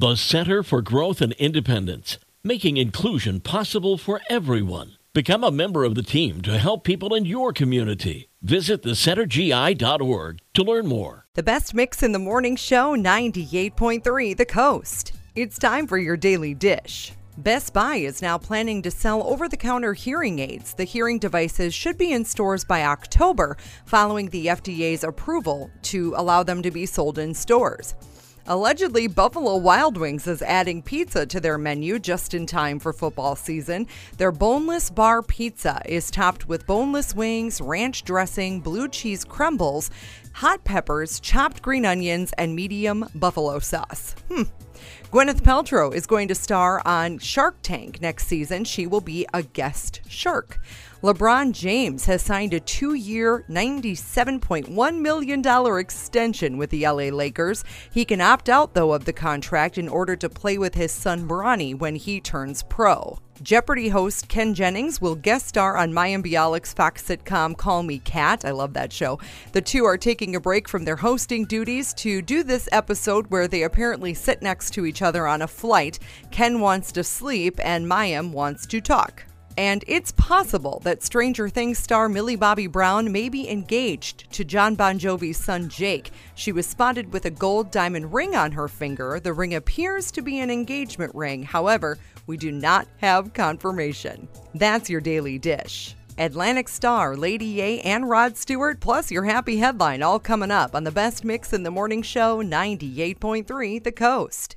The Center for Growth and Independence, making inclusion possible for everyone. Become a member of the team to help people in your community. Visit thecentergi.org to learn more. The best mix in the morning show 98.3 The Coast. It's time for your daily dish. Best Buy is now planning to sell over the counter hearing aids. The hearing devices should be in stores by October, following the FDA's approval to allow them to be sold in stores. Allegedly, Buffalo Wild Wings is adding pizza to their menu just in time for football season. Their boneless bar pizza is topped with boneless wings, ranch dressing, blue cheese crumbles, hot peppers, chopped green onions, and medium buffalo sauce. Hmm. Gwyneth Paltrow is going to star on Shark Tank next season. She will be a guest shark. LeBron James has signed a two year, $97.1 million extension with the LA Lakers. He can opt out, though, of the contract in order to play with his son Bronny when he turns pro. Jeopardy host Ken Jennings will guest star on Mayim Bialik's Fox sitcom Call Me Kat. I love that show. The two are taking a break from their hosting duties to do this episode where they apparently sit next to each other on a flight. Ken wants to sleep and Mayim wants to talk. And it's possible that Stranger Things star Millie Bobby Brown may be engaged to Jon Bon Jovi's son Jake. She was spotted with a gold diamond ring on her finger. The ring appears to be an engagement ring. However, we do not have confirmation. That's your daily dish. Atlantic Starr, Lady A, and Rod Stewart, plus your happy headline all coming up on the best mix in the morning show 98.3 The Coast.